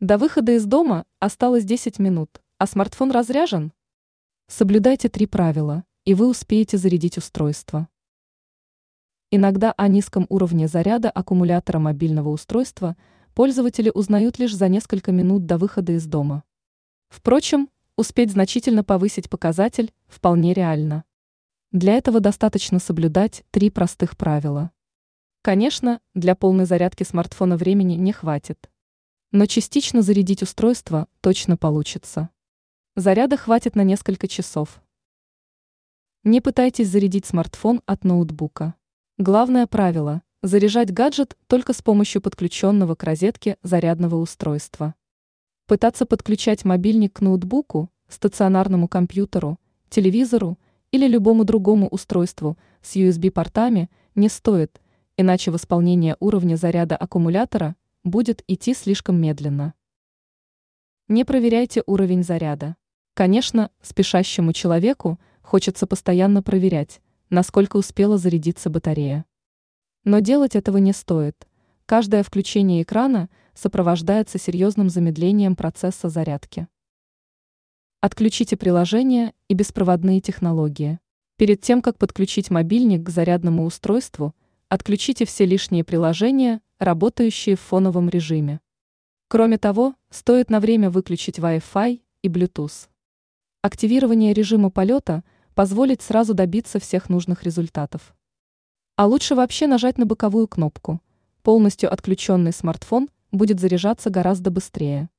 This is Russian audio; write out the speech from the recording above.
До выхода из дома осталось 10 минут, а смартфон разряжен? Соблюдайте три правила, и вы успеете зарядить устройство. Иногда о низком уровне заряда аккумулятора мобильного устройства пользователи узнают лишь за несколько минут до выхода из дома. Впрочем, успеть значительно повысить показатель вполне реально. Для этого достаточно соблюдать три простых правила. Конечно, для полной зарядки смартфона времени не хватит. Но частично зарядить устройство точно получится. Заряда хватит на несколько часов. Не пытайтесь зарядить смартфон от ноутбука. Главное правило – заряжать гаджет только с помощью подключенного к розетке зарядного устройства. Пытаться подключать мобильник к ноутбуку, стационарному компьютеру, телевизору или любому другому устройству с USB-портами не стоит, иначе восполнение уровня заряда аккумулятора будет идти слишком медленно. Не проверяйте уровень заряда. Конечно, спешащему человеку хочется постоянно проверять, насколько успела зарядиться батарея. Но делать этого не стоит. Каждое включение экрана сопровождается серьезным замедлением процесса зарядки. Отключите приложения и беспроводные технологии. Перед тем, как подключить мобильник к зарядному устройству, отключите все лишние приложения, работающие в фоновом режиме. Кроме того, стоит на время выключить Wi-Fi и Bluetooth. Активирование режима полета позволит сразу добиться всех нужных результатов. А лучше вообще нажать на боковую кнопку. Полностью отключенный смартфон будет заряжаться гораздо быстрее.